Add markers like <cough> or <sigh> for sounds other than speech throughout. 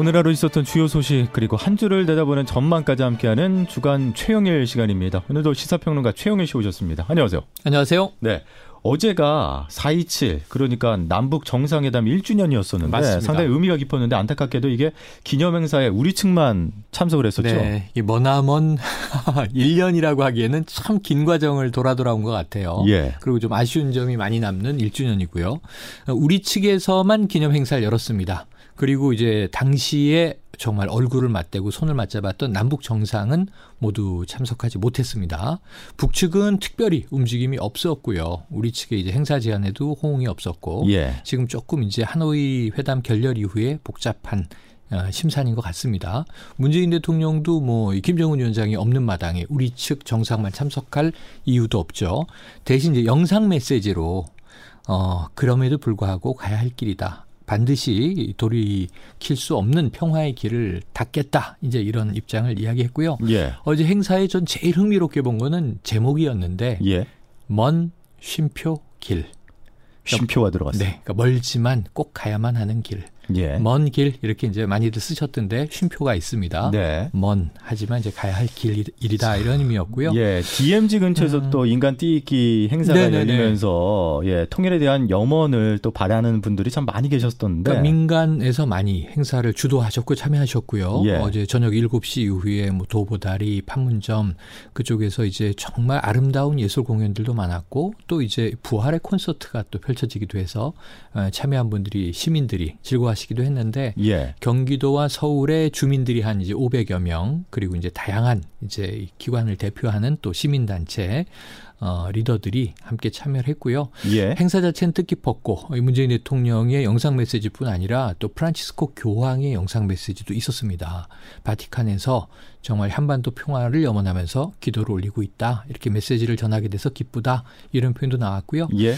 오늘 하루 있었던 주요 소식 그리고 한 주를 내다보는 전망까지 함께하는 주간 최영일 시간입니다. 오늘도 시사평론가 최영일 씨 오셨습니다. 안녕하세요. 안녕하세요. 네. 어제가 4.27 그러니까 남북 정상회담 1주년이었었는데 맞습니다. 상당히 의미가 깊었는데 안타깝게도 이게 기념행사에 우리 측만 참석을 했었죠. 네. 이 머나먼 <laughs> 1년이라고 하기에는 참 긴 과정을 돌아 돌아온 것 같아요. 예. 그리고 좀 아쉬운 점이 많이 남는 1주년이고요. 우리 측에서만 기념행사를 열었습니다. 그리고 이제 당시에 정말 얼굴을 맞대고 손을 맞잡았던 남북 정상은 모두 참석하지 못했습니다. 북측은 특별히 움직임이 없었고요. 우리 측의 이제 행사 제안에도 호응이 없었고 예. 지금 조금 이제 하노이 회담 결렬 이후에 복잡한 어, 심산인 것 같습니다. 문재인 대통령도 뭐 김정은 위원장이 없는 마당에 우리 측 정상만 참석할 이유도 없죠. 대신 이제 영상 메시지로 어 그럼에도 불구하고 가야 할 길이다. 반드시 돌이킬 수 없는 평화의 길을 닫겠다. 이제 이런 입장을 이야기했고요. 예. 어제 행사에 전 제일 흥미롭게 본 거는 제목이었는데 예. 먼 쉼표 길. 쉼표가 들어갔어요. 네, 그러니까 멀지만 꼭 가야만 하는 길. 예. 먼길 이렇게 이제 많이들 쓰셨던데 쉼표가 있습니다. 네. 먼 하지만 이제 가야 할 길이다 이런 의미였고요. 예, DMZ 근처에서 음. 또 인간 띠기 행사가 네네네. 열리면서 예, 통일에 대한 염원을 또 바라는 분들이 참 많이 계셨던데 그러니까 민간에서 많이 행사를 주도하셨고 참여하셨고요. 예. 어제 저녁 7시 이후에 뭐 도보다리, 판문점 그쪽에서 이제 정말 아름다운 예술 공연들도 많았고 또 이제 부활의 콘서트가 또 펼쳐지기도 해서 어, 참여한 분들이 시민들이 즐거워 하 시기도 했는데 예. 경기도와 서울의 주민들이 한 이제 500여 명 그리고 이제 다양한 이제 기관을 대표하는 또 시민 단체 어, 리더들이 함께 참여를 했고요. 예. 행사 자체는 뜻깊었고 문재인 대통령의 영상 메시지뿐 아니라 또 프란치스코 교황의 영상 메시지도 있었습니다. 바티칸에서 정말 한반도 평화를 염원하면서 기도를 올리고 있다 이렇게 메시지를 전하게 돼서 기쁘다 이런 표현도 나왔고요. 예.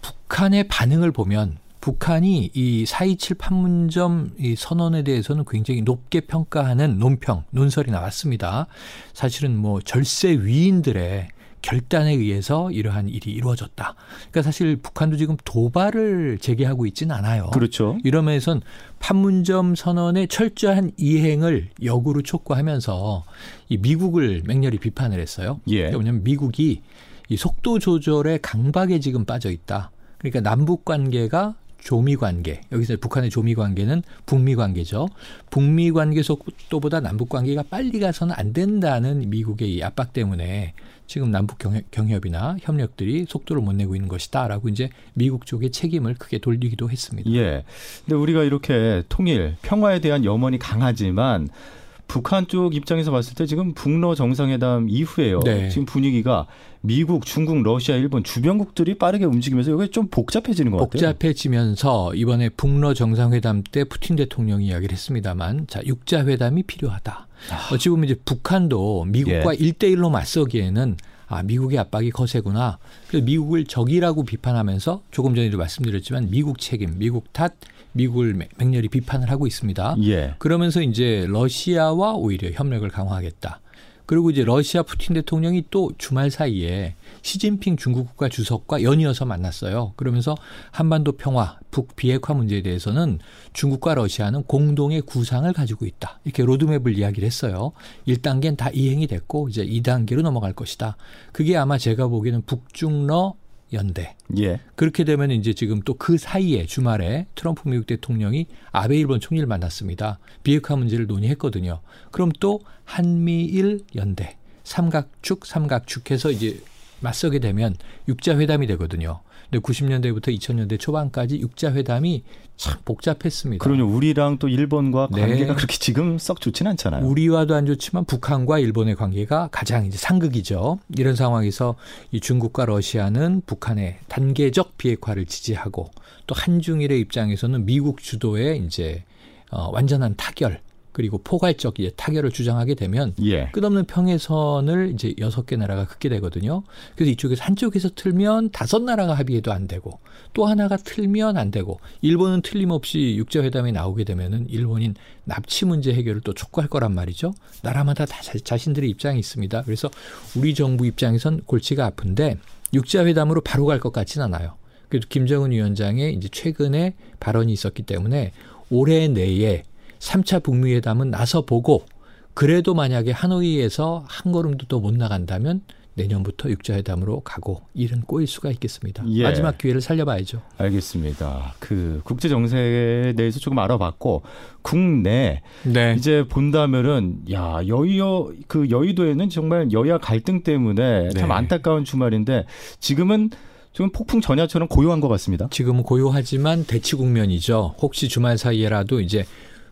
북한의 반응을 보면 북한이 이 4.27 판문점 이 선언에 대해서는 굉장히 높게 평가하는 논평, 논설이 나왔습니다. 사실은 뭐 절세 위인들의 결단에 의해서 이러한 일이 이루어졌다. 그러니까 사실 북한도 지금 도발을 제기하고 있지는 않아요. 그렇죠. 이러면서 판문점 선언의 철저한 이행을 역으로 촉구하면서 이 미국을 맹렬히 비판을 했어요. 예. 왜냐하면 미국이 이 속도 조절에 강박에 지금 빠져 있다. 그러니까 남북 관계가 조미 관계. 여기서 북한의 조미 관계는 북미 관계죠. 북미 관계 속도보다 남북 관계가 빨리 가서는 안 된다는 미국의 이 압박 때문에 지금 남북 경협, 이나 협력들이 속도를 못 내고 있는 것이다라고 이제 미국 쪽의 책임을 크게 돌리기도 했습니다. 예. 근데 우리가 이렇게 통일, 평화에 대한 염원이 강하지만 북한 쪽 입장에서 봤을 때 지금 북러 정상회담 이후에요. 네. 지금 분위기가 미국, 중국, 러시아, 일본 주변국들이 빠르게 움직이면서 이게 좀 복잡해지는 것 같아요. 복잡해지면서 이번에 북러 정상회담 때 푸틴 대통령이 이야기를 했습니다만 자, 육자 회담이 필요하다. 아. 어찌 보면 이제 북한도 미국과 예. 1대1로 맞서기에는 아, 미국의 압박이 거세구나. 그래서 미국을 적이라고 비판하면서 조금 전에도 말씀드렸지만 미국 책임, 미국 탓, 미국을 맹렬히 비판을 하고 있습니다. 예. 그러면서 이제 러시아와 오히려 협력을 강화하겠다. 그리고 이제 러시아 푸틴 대통령이 또 주말 사이에 시진핑 중국 국가 주석과 연이어서 만났어요. 그러면서 한반도 평화, 북 비핵화 문제에 대해서는 중국과 러시아는 공동의 구상을 가지고 있다. 이렇게 로드맵을 이야기를 했어요. 1단계는 다 이행이 됐고 이제 2단계로 넘어갈 것이다. 그게 아마 제가 보기에는 북중러 연대. 예. 그렇게 되면 이제 지금 또 그 사이에 주말에 트럼프 미국 대통령이 아베 일본 총리를 만났습니다. 비핵화 문제를 논의했거든요. 그럼 또 한미일 연대, 삼각축, 삼각축해서 이제 맞서게 되면 육자 회담이 되거든요. 근데 90년대부터 2000년대 초반까지 육자 회담이 참 복잡했습니다. 그럼요. 우리랑 또 일본과 네. 관계가 네. 그렇게 지금 썩 좋지는 않잖아요. 우리와도 안 좋지만 북한과 일본의 관계가 가장 이제 상극이죠. 이런 상황에서 이 중국과 러시아는 북한의 단계적 비핵화를 지지하고 또 한중일의 입장에서는 미국 주도의 이제 어, 완전한 타결 그리고 포괄적 이제 타결을 주장하게 되면 예. 끝없는 평해선을 이제 여섯 개 나라가 긋게 되거든요. 그래서 이쪽에서 한쪽에서 틀면 다섯 나라가 합의해도 안 되고 또 하나가 틀면 안 되고 일본은 틀림없이 육자 회담에 나오게 되면은 일본인 납치 문제 해결을 또 촉구할 거란 말이죠. 나라마다 다 자신들의 입장이 있습니다. 그래서 우리 정부 입장에선 골치가 아픈데 육자 회담으로 바로 갈 것 같지는 않아요. 그래도 김정은 위원장의 이제 최근에 발언이 있었기 때문에 올해 내에 3차 북미 회담은 나서 보고 그래도 만약에 하노이에서 한 걸음도 더 못 나간다면 내년부터 육자회담으로 가고 일은 꼬일 수가 있겠습니다. 예. 마지막 기회를 살려봐야죠. 알겠습니다. 그 국제 정세에 대해서 조금 알아봤고 국내 네. 이제 본다면은 야 여의여 그 여의도에는 정말 여야 갈등 때문에 참 네. 안타까운 주말인데 지금은 지금 폭풍 전야처럼 고요한 것 같습니다. 지금은 고요하지만 대치 국면이죠. 혹시 주말 사이에라도 이제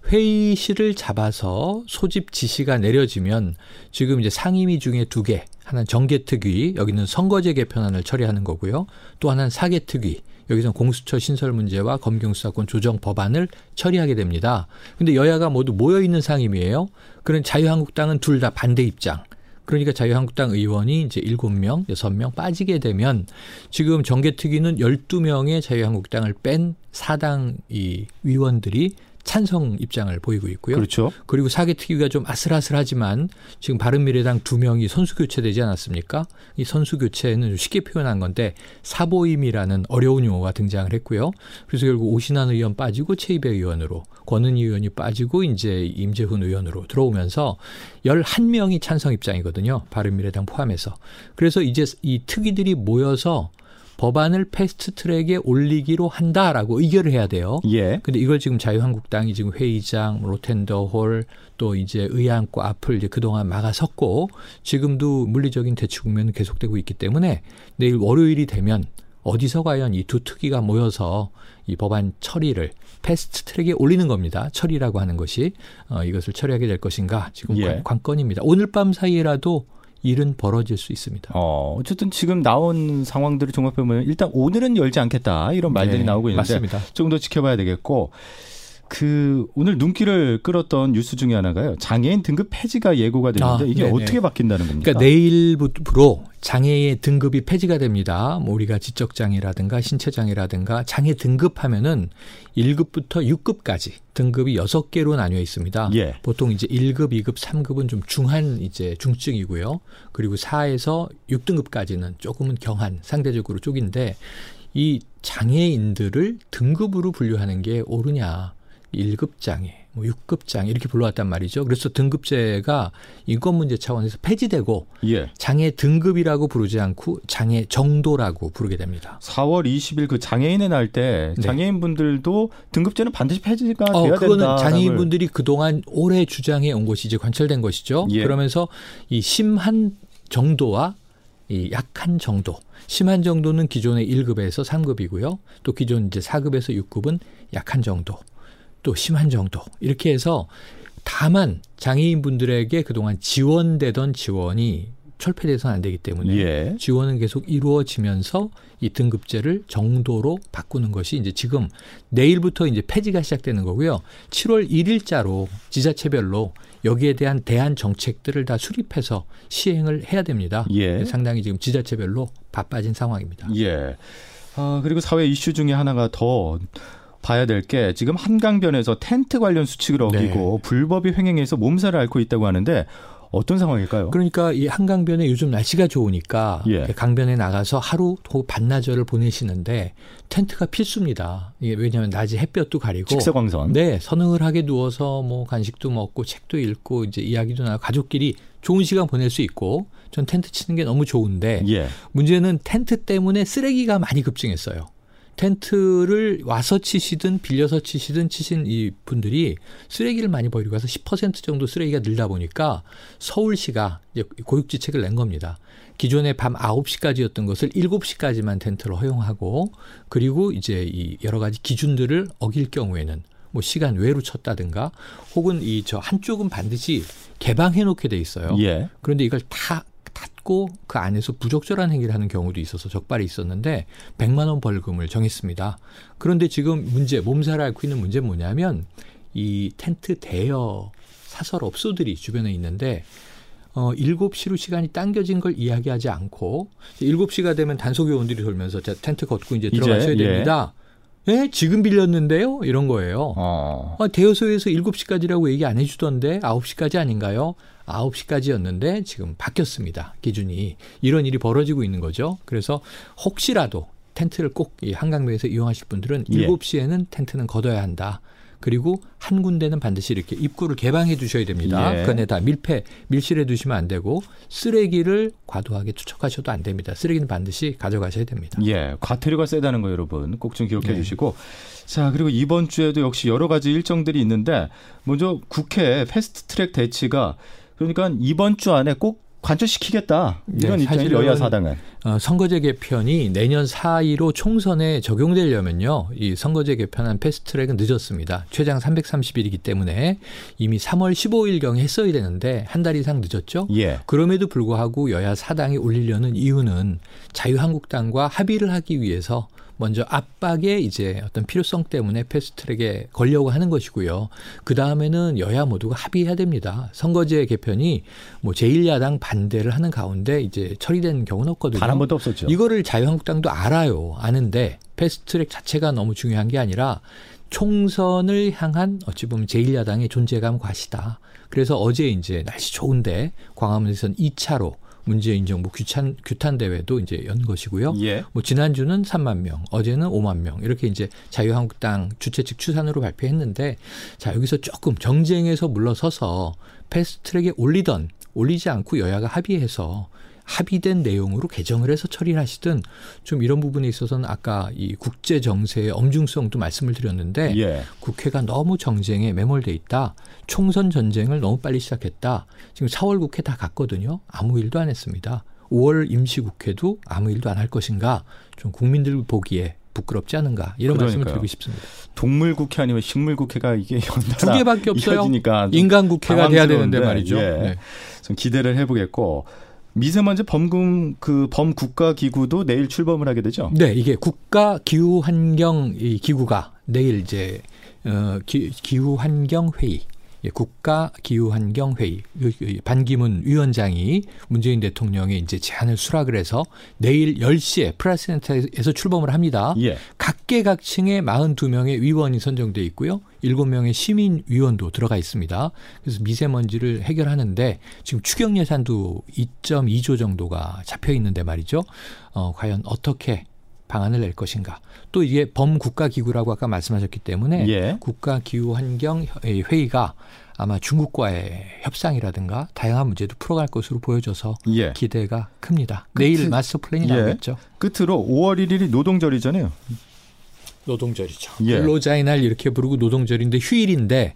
회의실을 잡아서 소집 지시가 내려지면 지금 이제 상임위 중에 두 개, 하나는 정계특위, 여기는 선거제 개편안을 처리하는 거고요. 또 하나는 사개특위, 여기서 공수처 신설 문제와 검경수사권 조정 법안을 처리하게 됩니다. 근데 여야가 모두 모여 있는 상임위예요. 그런 자유한국당은 둘 다 반대 입장. 그러니까 자유한국당 의원이 이제 7명, 6명 빠지게 되면 지금 정계특위는 12명의 자유한국당을 뺀 사당 이 위원들이 찬성 입장을 보이고 있고요. 그렇죠. 그리고 사개 특위가 좀 아슬아슬하지만 지금 바른미래당 두 명이 선수 교체되지 않았습니까? 이 선수 교체는 쉽게 표현한 건데 사보임이라는 어려운 용어가 등장을 했고요. 그래서 결국 오신환 의원 빠지고 최이배 의원으로 권은희 의원이 빠지고 이제 임재훈 의원으로 들어오면서 11명이 찬성 입장이거든요. 바른미래당 포함해서. 그래서 이제 이 특위들이 모여서 법안을 패스트 트랙에 올리기로 한다라고 의결을 해야 돼요. 예. 근데 이걸 지금 자유한국당이 지금 회의장, 로텐더홀 또 이제 의안과 앞을 이제 그동안 막아섰고 지금도 물리적인 대치 국면은 계속되고 있기 때문에 내일 월요일이 되면 어디서 과연 이 두 특위가 모여서 이 법안 처리를 패스트 트랙에 올리는 겁니다. 처리라고 하는 것이 어, 이것을 처리하게 될 것인가 지금 예. 관건입니다. 오늘 밤 사이에라도 일은 벌어질 수 있습니다. 어, 어쨌든 지금 나온 상황들을 종합해 보면 일단 오늘은 열지 않겠다 이런 말들이 네, 나오고 있는데 맞습니다. 조금 더 지켜봐야 되겠고 그 오늘 눈길을 끌었던 뉴스 중에 하나가요. 장애인 등급 폐지가 예고가 되는데 아, 이게 네네. 어떻게 바뀐다는 겁니까? 그러니까 내일부로 장애의 등급이 폐지가 됩니다. 뭐 우리가 지적 장애라든가 신체 장애라든가 장애 등급하면은 1급부터 6급까지 등급이 6개로 나뉘어 있습니다. 예. 보통 이제 1급, 2급, 3급은 좀 중한 이제 중증이고요. 그리고 4에서 6등급까지는 조금은 경한 상대적으로 쪽인데 이 장애인들을 등급으로 분류하는 게 옳으냐? 1급 장애, 뭐 6급 장애 이렇게 불러왔단 말이죠. 그래서 등급제가 인권 문제 차원에서 폐지되고 예. 장애 등급이라고 부르지 않고 장애 정도라고 부르게 됩니다. 4월 20일 그 장애인의 날때 네. 장애인분들도 등급제는 반드시 폐지가 어, 돼야 그거는 된다. 장애인분들이 그동안 오래 주장해 온 것이 이제 관철된 것이죠. 예. 그러면서 이 심한 정도와 이 약한 정도. 심한 정도는 기존의 1급에서 3급이고요. 또 기존 이제 4급에서 6급은 약한 정도. 또 심한 정도 이렇게 해서 다만 장애인 분들에게 그동안 지원되던 지원이 철폐돼서는 안 되기 때문에 예. 지원은 계속 이루어지면서 이 등급제를 정도로 바꾸는 것이 이제 지금 내일부터 이제 폐지가 시작되는 거고요. 7월 1일자로 지자체별로 여기에 대한 대안 정책들을 다 수립해서 시행을 해야 됩니다. 예. 상당히 지금 지자체별로 바빠진 상황입니다. 예. 아, 그리고 사회 이슈 중에 하나가 더 봐야 될 게 지금 한강변에서 텐트 관련 수칙을 어기고 네. 불법이 횡행해서 몸살을 앓고 있다고 하는데 어떤 상황일까요? 그러니까 이 한강변에 요즘 날씨가 좋으니까 예. 강변에 나가서 하루 혹 반나절을 보내시는데 텐트가 필수입니다. 이게 왜냐하면 낮에 햇볕도 가리고 직사광선. 네, 서늘하게 누워서 뭐 간식도 먹고 책도 읽고 이제 이야기도 나고 가족끼리 좋은 시간 보낼 수 있고 전 텐트 치는 게 너무 좋은데 예. 문제는 텐트 때문에 쓰레기가 많이 급증했어요. 텐트를 와서 치시든 빌려서 치시든 치신 이 분들이 쓰레기를 많이 버리고 가서 10% 정도 쓰레기가 늘다 보니까 서울시가 이제 고육지책을 낸 겁니다. 기존에 밤 9시까지였던 것을 7시까지만 텐트를 허용하고 그리고 이제 이 여러 가지 기준들을 어길 경우에는 뭐 시간 외로 쳤다든가 혹은 이 저 한쪽은 반드시 개방해 놓게 돼 있어요. 예. 그런데 이걸 다 닫고 그 안에서 부적절한 행위를 하는 경우도 있어서 적발이 있었는데 100만 원 벌금을 정했습니다. 그런데 지금 문제 몸살을 앓고 있는 문제는 뭐냐면 이 텐트 대여 사설 업소들이 주변에 있는데 어 7시로 시간이 당겨진 걸 이야기하지 않고 7시가 되면 단속 요원들이 돌면서 자 텐트 걷고 이제 들어가셔야 이제, 예. 됩니다. 예, 지금 빌렸는데요? 이런 거예요. 어. 아, 대여소에서 7시까지라고 얘기 안 해주던데 9시까지 아닌가요? 9시까지였는데 지금 바뀌었습니다. 기준이. 이런 일이 벌어지고 있는 거죠. 그래서 혹시라도 텐트를 꼭이 한강변에서 이용하실 분들은 예. 7시에는 텐트는 걷어야 한다. 그리고 한 군데는 반드시 이렇게 입구를 개방해 두셔야 됩니다. 예. 그 안에 다 밀폐, 밀실해 두시면 안 되고 쓰레기를 과도하게 투척하셔도 안 됩니다. 쓰레기는 반드시 가져가셔야 됩니다. 예, 과태료가 세다는 거 여러분 꼭 좀 기억해 예. 주시고 자 그리고 이번 주에도 역시 여러 가지 일정들이 있는데 먼저 국회 패스트트랙 대치가 그러니까 이번 주 안에 꼭 관철시키겠다. 이런 네, 입장이 여야 사당은. 어, 선거제 개편이 내년 4.15 총선에 적용되려면요 이 선거제 개편한 패스트트랙은 늦었습니다. 최장 330일이기 때문에 이미 3월 15일 경에 했어야 되는데 한 달 이상 늦었죠? 예. 그럼에도 불구하고 여야 사당이 올리려는 이유는 자유한국당과 합의를 하기 위해서 먼저 압박의 이제 어떤 필요성 때문에 패스트트랙에 걸려고 하는 것이고요. 그 다음에는 여야 모두가 합의해야 됩니다. 선거제 개편이 뭐 제1야당 반대를 하는 가운데 이제 처리된 경우는 없거든요. 단 한 번도 없었죠. 이거를 자유한국당도 알아요. 아는데 패스트트랙 자체가 너무 중요한 게 아니라 총선을 향한 어찌 보면 제1야당의 존재감 과시다. 그래서 어제 이제 날씨 좋은데 광화문에서는 2차로 문재인 정부 규탄 규탄 대회도 이제 연 것이고요. 예. 뭐 지난주는 3만 명, 어제는 5만 명 이렇게 이제 자유한국당 주최 측 추산으로 발표했는데 자 여기서 조금 정쟁에서 물러서서 패스트트랙에 올리던 올리지 않고 여야가 합의해서 합의된 내용으로 개정을 해서 처리를 하시든 좀 이런 부분에 있어서는 아까 이 국제 정세의 엄중성도 말씀을 드렸는데 예. 국회가 너무 정쟁에 매몰돼 있다. 총선 전쟁을 너무 빨리 시작했다. 지금 4월 국회 다 갔거든요. 아무 일도 안 했습니다. 5월 임시국회도 아무 일도 안 할 것인가? 좀 국민들 보기에 부끄럽지 않은가 이런 그러니까요. 말씀을 드리고 싶습니다. 동물 국회 아니면 식물 국회가 이게 <laughs> 두 개밖에 없어요. 인간 국회가 돼야 되는데 말이죠. 예. 네. 좀 기대를 해보겠고 미세먼지 범금 그 범국가 기구도 내일 출범을 하게 되죠. 네, 이게 국가 기후 환경 기구가 내일 이제 어 기, 기후 환경 회의 예, 국가기후환경회의 반기문 위원장이 문재인 대통령의 이제 제안을 수락을 해서 내일 10시에 프라센터에서 출범을 합니다. 예. 각계각층의 42명의 위원이 선정돼 있고요. 7명의 시민위원도 들어가 있습니다. 그래서 미세먼지를 해결하는데 지금 추경 예산도 2.2조 정도가 잡혀 있는데 말이죠. 어, 과연 어떻게 방안을 낼 것인가. 또 이게 범국가기구라고 아까 말씀하셨기 때문에 예. 국가기후환경회의가 아마 중국과의 협상이라든가 다양한 문제도 풀어갈 것으로 보여져서 예. 기대가 큽니다. 끝 내일 마스터 플랜이 예. 나오겠죠. 끝으로 5월 1일이 노동절이잖아요. 노동절이죠. 예. 근로자의 날 이렇게 부르고 노동절인데 휴일인데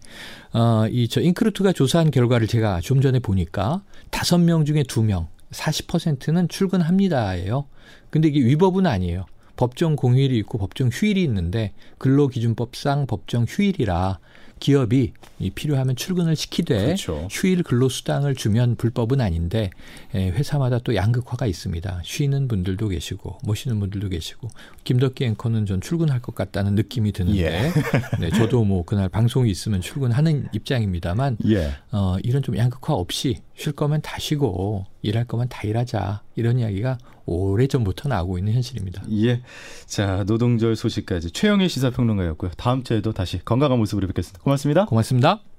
어, 이 저 인크루트가 조사한 결과를 제가 좀 전에 보니까 다섯 명 중에 두 명, 40%는 출근합니다예요. 근데 이게 위법은 아니에요. 법정 공휴일이 있고 법정 휴일이 있는데 근로기준법상 법정 휴일이라 기업이 필요하면 출근을 시키되 그렇죠. 휴일 근로수당을 주면 불법은 아닌데 회사마다 또 양극화가 있습니다. 쉬는 분들도 계시고 못 쉬는 분들도 계시고 김덕기 앵커는 전 출근할 것 같다는 느낌이 드는데 예. <laughs> 네, 저도 뭐 그날 방송이 있으면 출근하는 입장입니다만 예. 어, 이런 좀 양극화 없이 쉴 거면 다 쉬고 일할 거면 다 일하자 이런 이야기가 오래 전부터 나오고 있는 현실입니다. 예. 자 노동절 소식까지 최영일 시사평론가였고요. 다음 주에도 다시 건강한 모습으로 뵙겠습니다. 고맙습니다. 고맙습니다.